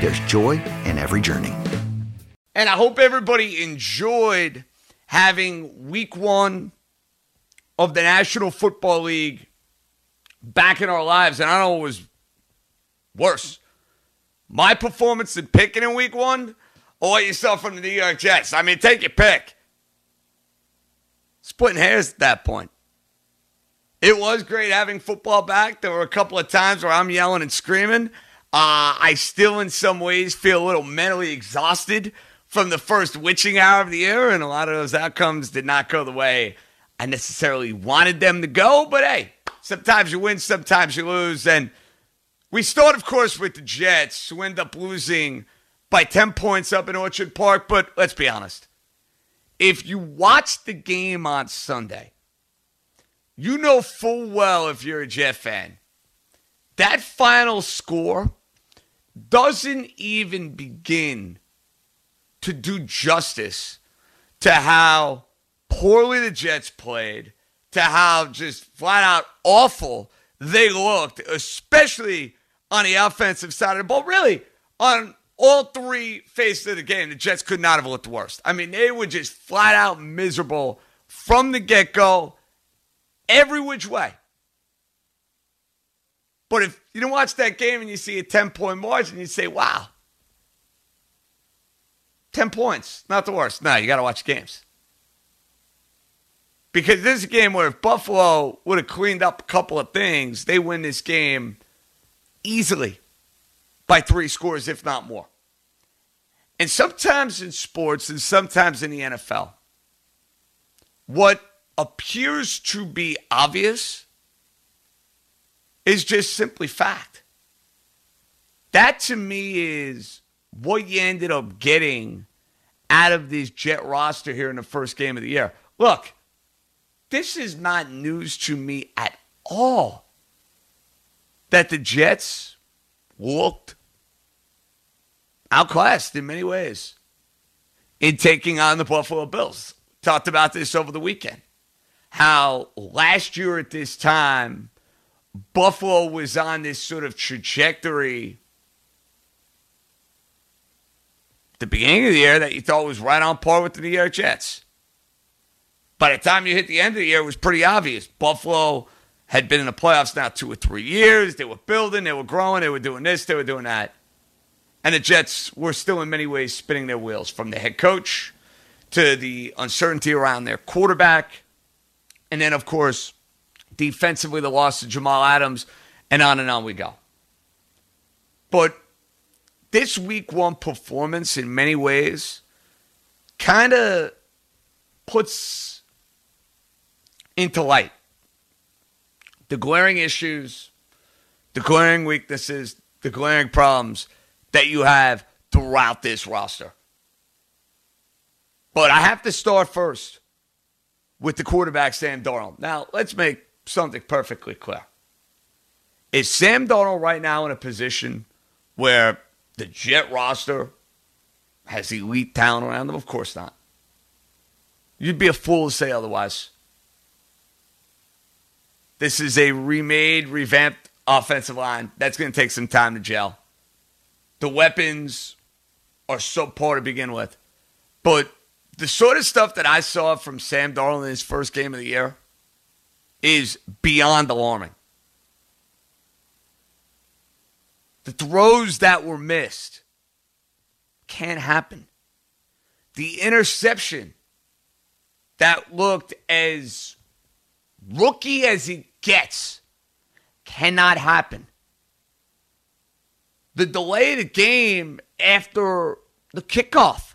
there's joy in every journey. And I hope everybody enjoyed having week one of the National Football League back in our lives. And I don't know what was worse. My performance in picking in week one or what you saw from the New York Jets. I mean, take your pick. Splitting hairs at that point. It was great having football back. There were a couple of times where I'm yelling and screaming. Uh, I still, in some ways, feel a little mentally exhausted from the first witching hour of the year, and a lot of those outcomes did not go the way I necessarily wanted them to go. But hey, sometimes you win, sometimes you lose. And we start, of course, with the Jets, who end up losing by 10 points up in Orchard Park. But let's be honest. If you watch the game on Sunday, you know full well if you're a Jet fan, that final score doesn't even begin to do justice to how poorly the Jets played, to how just flat out awful they looked, especially on the offensive side of the ball. Really, on all three faces of the game, the Jets could not have looked worse. I mean, they were just flat out miserable from the get go, every which way. But if you don't watch that game and you see a 10 point margin, you say, wow, 10 points, not the worst. No, you got to watch games. Because this is a game where if Buffalo would have cleaned up a couple of things, they win this game easily by three scores, if not more. And sometimes in sports and sometimes in the NFL, what appears to be obvious is just simply fact. That to me is what you ended up getting out of this Jet roster here in the first game of the year. Look, this is not news to me at all that the Jets looked outclassed in many ways in taking on the Buffalo Bills. Talked about this over the weekend. How last year at this time, Buffalo was on this sort of trajectory the beginning of the year that you thought was right on par with the New York Jets. By the time you hit the end of the year, it was pretty obvious. Buffalo had been in the playoffs now two or three years. They were building, they were growing, they were doing this, they were doing that. And the Jets were still, in many ways, spinning their wheels from the head coach to the uncertainty around their quarterback. And then, of course, defensively, the loss of Jamal Adams, and on and on we go. But this week one performance, in many ways, kind of puts into light the glaring issues, the glaring weaknesses, the glaring problems that you have throughout this roster. But I have to start first with the quarterback, Sam Darnold. Now, let's make something perfectly clear. Is Sam Darnold right now in a position where the Jet roster has elite talent around him? Of course not. You'd be a fool to say otherwise. This is a remade, revamped offensive line. That's going to take some time to gel. The weapons are so poor to begin with. But the sort of stuff that I saw from Sam Darnold in his first game of the year is beyond alarming. The throws that were missed can't happen. The interception that looked as rookie as it gets cannot happen. The delay of the game after the kickoff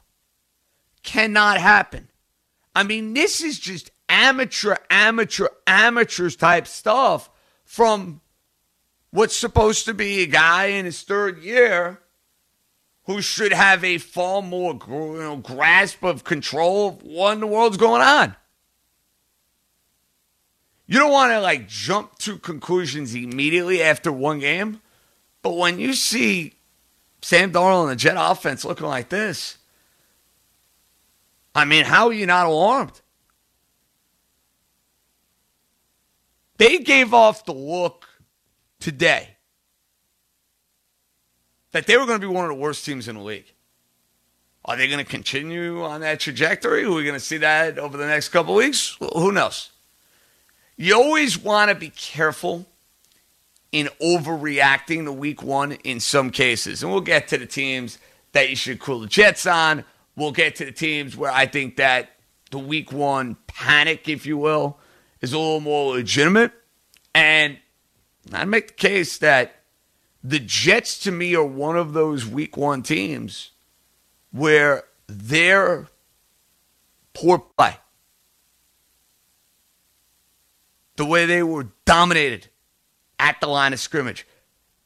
cannot happen. I mean, this is just amateur, amateur, amateurs type stuff from what's supposed to be a guy in his third year who should have a far more you know, grasp of control of what in the world's going on. You don't want to like jump to conclusions immediately after one game, but when you see Sam Darnold and the Jet offense looking like this, I mean, how are you not alarmed? They gave off the look today that they were going to be one of the worst teams in the league. Are they going to continue on that trajectory? Are we going to see that over the next couple weeks? Who knows? You always want to be careful in overreacting to week one in some cases. And we'll get to the teams that you should cool the Jets on. We'll get to the teams where I think that the week one panic, if you will, is a little more legitimate. And I make the case that the Jets to me are one of those week one teams where their poor play, the way they were dominated at the line of scrimmage.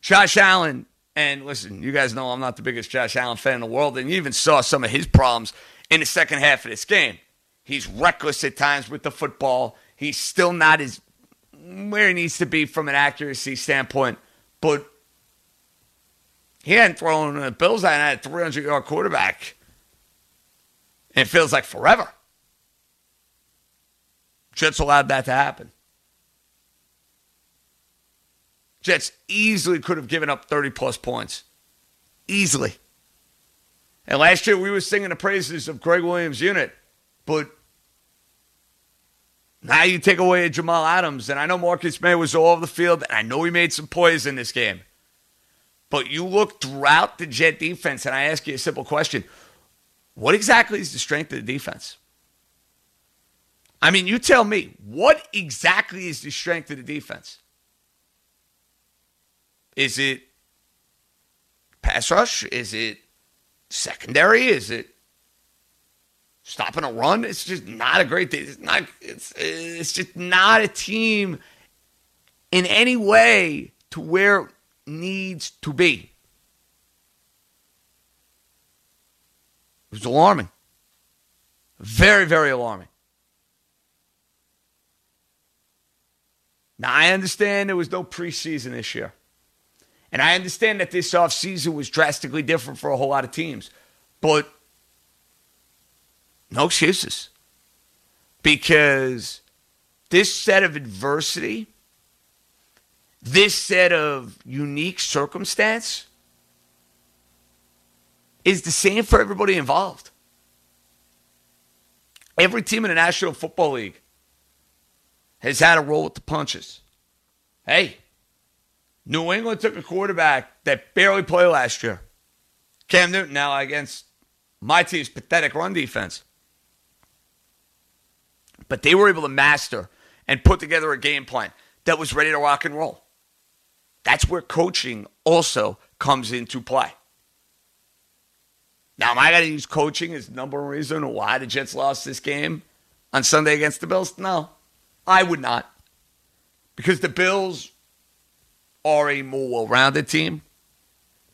Josh Allen, and listen, you guys know I'm not the biggest Josh Allen fan in the world, and you even saw some of his problems in the second half of this game. He's reckless at times with the football. He's still not as where he needs to be from an accuracy standpoint, but he hadn't thrown the Bills I had a 300 yard quarterback. And it feels like forever. Jets allowed that to happen. Jets easily could have given up 30 plus points. Easily. And last year we were singing the praises of Gregg Williams' unit, but now you take away Jamal Adams, and I know Marcus Maye was all over the field, and I know he made some plays in this game. But you look throughout the Jet defense, and I ask you a simple question What exactly is the strength of the defense? I mean, you tell me, what exactly is the strength of the defense? Is it pass rush? Is it secondary? Is it stopping a run? It's just not a great thing. It's not. It's it's just not a team in any way to where it needs to be. It was alarming. Very, very alarming. Now, I understand there was no preseason this year. And I understand that this offseason was drastically different for a whole lot of teams. But no excuses. Because this set of adversity this set of unique circumstance is the same for everybody involved. Every team in the National Football League has had a roll with the punches. Hey, New England took a quarterback that barely played last year. Cam Newton now against my team's pathetic run defense. But they were able to master and put together a game plan that was ready to rock and roll. That's where coaching also comes into play. Now, am I going to use coaching as number one reason why the Jets lost this game on Sunday against the Bills? No, I would not. Because the Bills are a more well rounded team,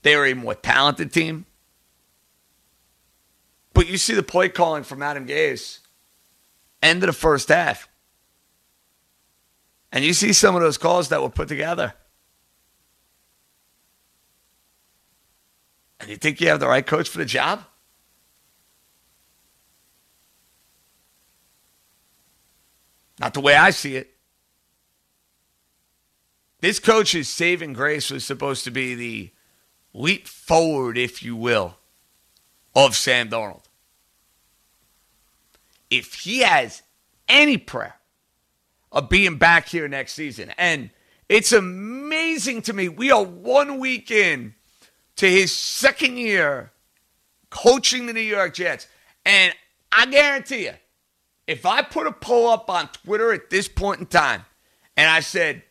they are a more talented team. But you see the play calling from Adam Gase, end of the first half. And you see some of those calls that were put together. And you think you have the right coach for the job? Not the way I see it. This coach's saving grace was supposed to be the leap forward, if you will, of Sam Darnold. If he has any prayer of being back here next season, and it's amazing to me, we are one week in to his second year coaching the New York Jets. And I guarantee you, if I put a poll up on Twitter at this point in time and I said,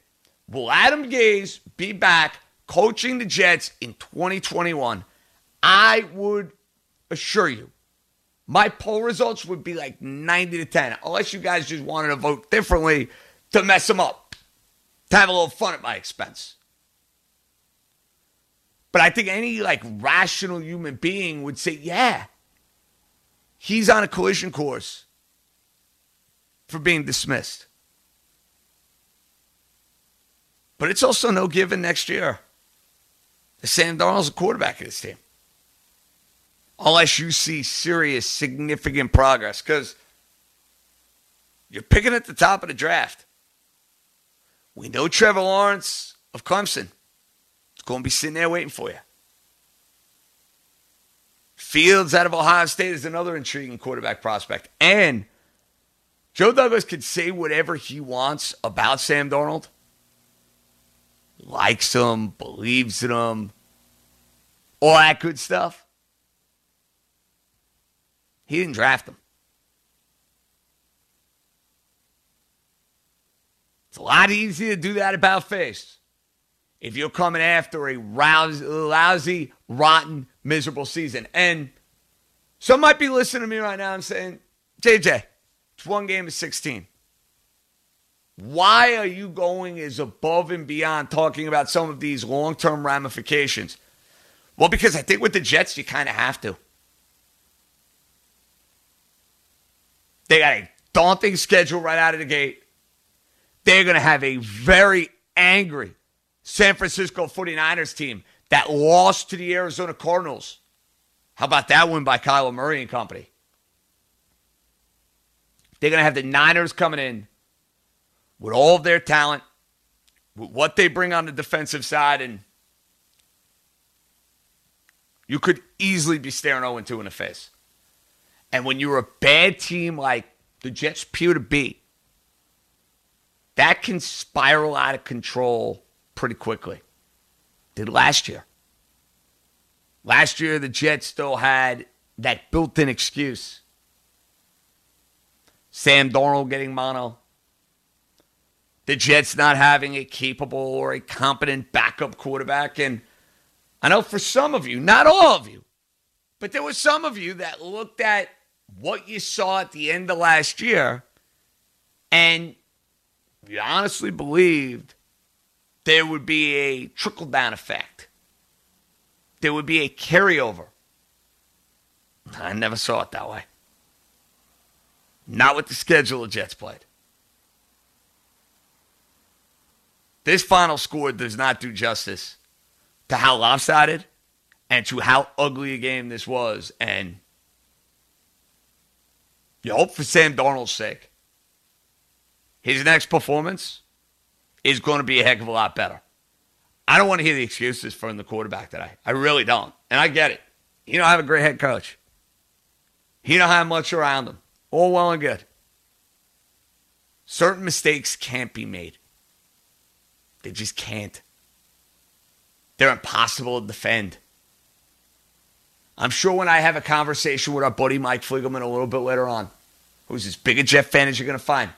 Will Adam Gase be back coaching the Jets in 2021? I would assure you, my poll results would be like 90 to 10, unless you guys just wanted to vote differently to mess them up, to have a little fun at my expense. But I think any like rational human being would say, yeah, he's on a collision course for being dismissed. But it's also no given next year. Sam Darnold's a quarterback of this team. Unless you see serious, significant progress, because you're picking at the top of the draft. We know Trevor Lawrence of Clemson is going to be sitting there waiting for you. Fields out of Ohio State is another intriguing quarterback prospect. And Joe Douglas could say whatever he wants about Sam Darnold. Likes him, believes in him, all that good stuff. He didn't draft him. It's a lot easier to do that about face if you're coming after a lousy, lousy, rotten, miserable season. And some might be listening to me right now and saying, JJ, it's one game of 16. Why are you going as above and beyond talking about some of these long term ramifications? Well, because I think with the Jets, you kind of have to. They got a daunting schedule right out of the gate. They're going to have a very angry San Francisco 49ers team that lost to the Arizona Cardinals. How about that win by Kyler Murray and company? They're going to have the Niners coming in with all of their talent, with what they bring on the defensive side, and you could easily be staring 0 2 in the face. And when you're a bad team like the Jets appear to be, that can spiral out of control pretty quickly. Did last year. Last year, the Jets still had that built in excuse. Sam Darnold getting mono. The Jets not having a capable or a competent backup quarterback. And I know for some of you, not all of you, but there were some of you that looked at what you saw at the end of last year and you honestly believed there would be a trickle down effect. There would be a carryover. I never saw it that way. Not with the schedule the Jets played. This final score does not do justice to how lopsided and to how ugly a game this was. And you hope for Sam Darnold's sake. His next performance is going to be a heck of a lot better. I don't want to hear the excuses from the quarterback today. I really don't. And I get it. You don't have a great head coach. He don't have much around him. All well and good. Certain mistakes can't be made. They just can't. They're impossible to defend. I'm sure when I have a conversation with our buddy Mike Fliegelman a little bit later on, who's as big a Jeff fan as you're going to find,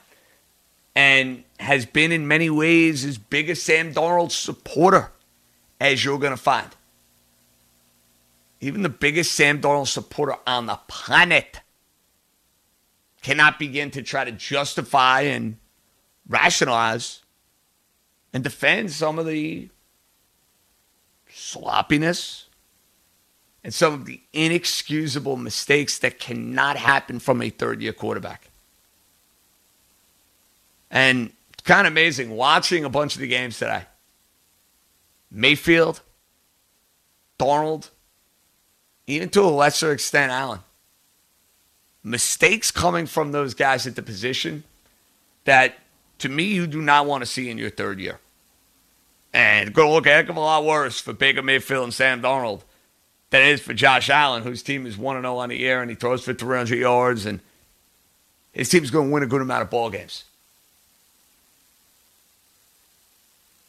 and has been in many ways as big a Sam Darnold supporter as you're going to find. Even the biggest Sam Darnold supporter on the planet cannot begin to try to justify and rationalize and defend some of the sloppiness and some of the inexcusable mistakes that cannot happen from a third year quarterback. And it's kind of amazing watching a bunch of the games today. Mayfield, Darnold, even to a lesser extent, Allen. Mistakes coming from those guys at the position that to me you do not want to see in your third year. And going to look a heck of a lot worse for Baker Mayfield and Sam Darnold than it is for Josh Allen, whose team is 1 0 on the year and he throws for 300 yards and his team's going to win a good amount of ball games.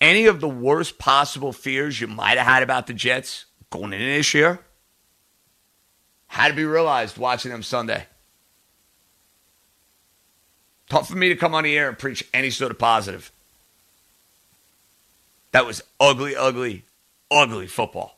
Any of the worst possible fears you might have had about the Jets going into this year had to be realized watching them Sunday. Tough for me to come on the air and preach any sort of positive. That was ugly, ugly, ugly football.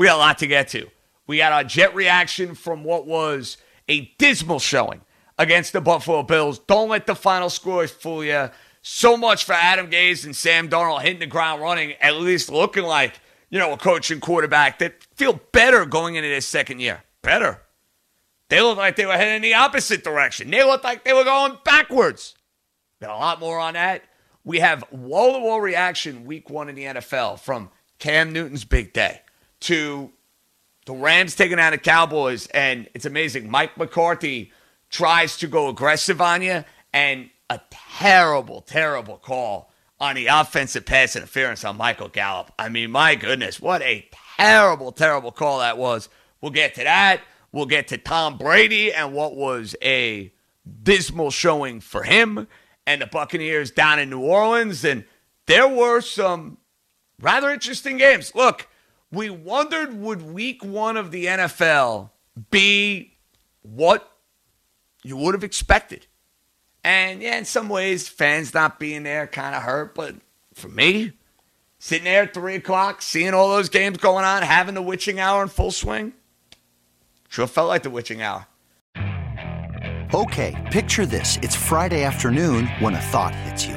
We got a lot to get to. We got our jet reaction from what was a dismal showing against the Buffalo Bills. Don't let the final score fool you. So much for Adam Gase and Sam Darnold hitting the ground running, at least looking like, you know, a coach and quarterback that feel better going into this second year. Better. They look like they were heading in the opposite direction. They looked like they were going backwards. Got a lot more on that. We have wall to wall reaction week one in the NFL from Cam Newton's big day to the Rams taking out the Cowboys. And it's amazing. Mike McCarthy tries to go aggressive on you, and a terrible, terrible call on the offensive pass interference on Michael Gallup. I mean, my goodness, what a terrible, terrible call that was. We'll get to that. We'll get to Tom Brady and what was a dismal showing for him and the Buccaneers down in New Orleans. And there were some rather interesting games. Look, we wondered would week one of the NFL be what you would have expected? And yeah, in some ways, fans not being there kind of hurt. But for me, sitting there at 3 o'clock, seeing all those games going on, having the witching hour in full swing, Sure felt like the witching hour. Okay, picture this. It's Friday afternoon when a thought hits you.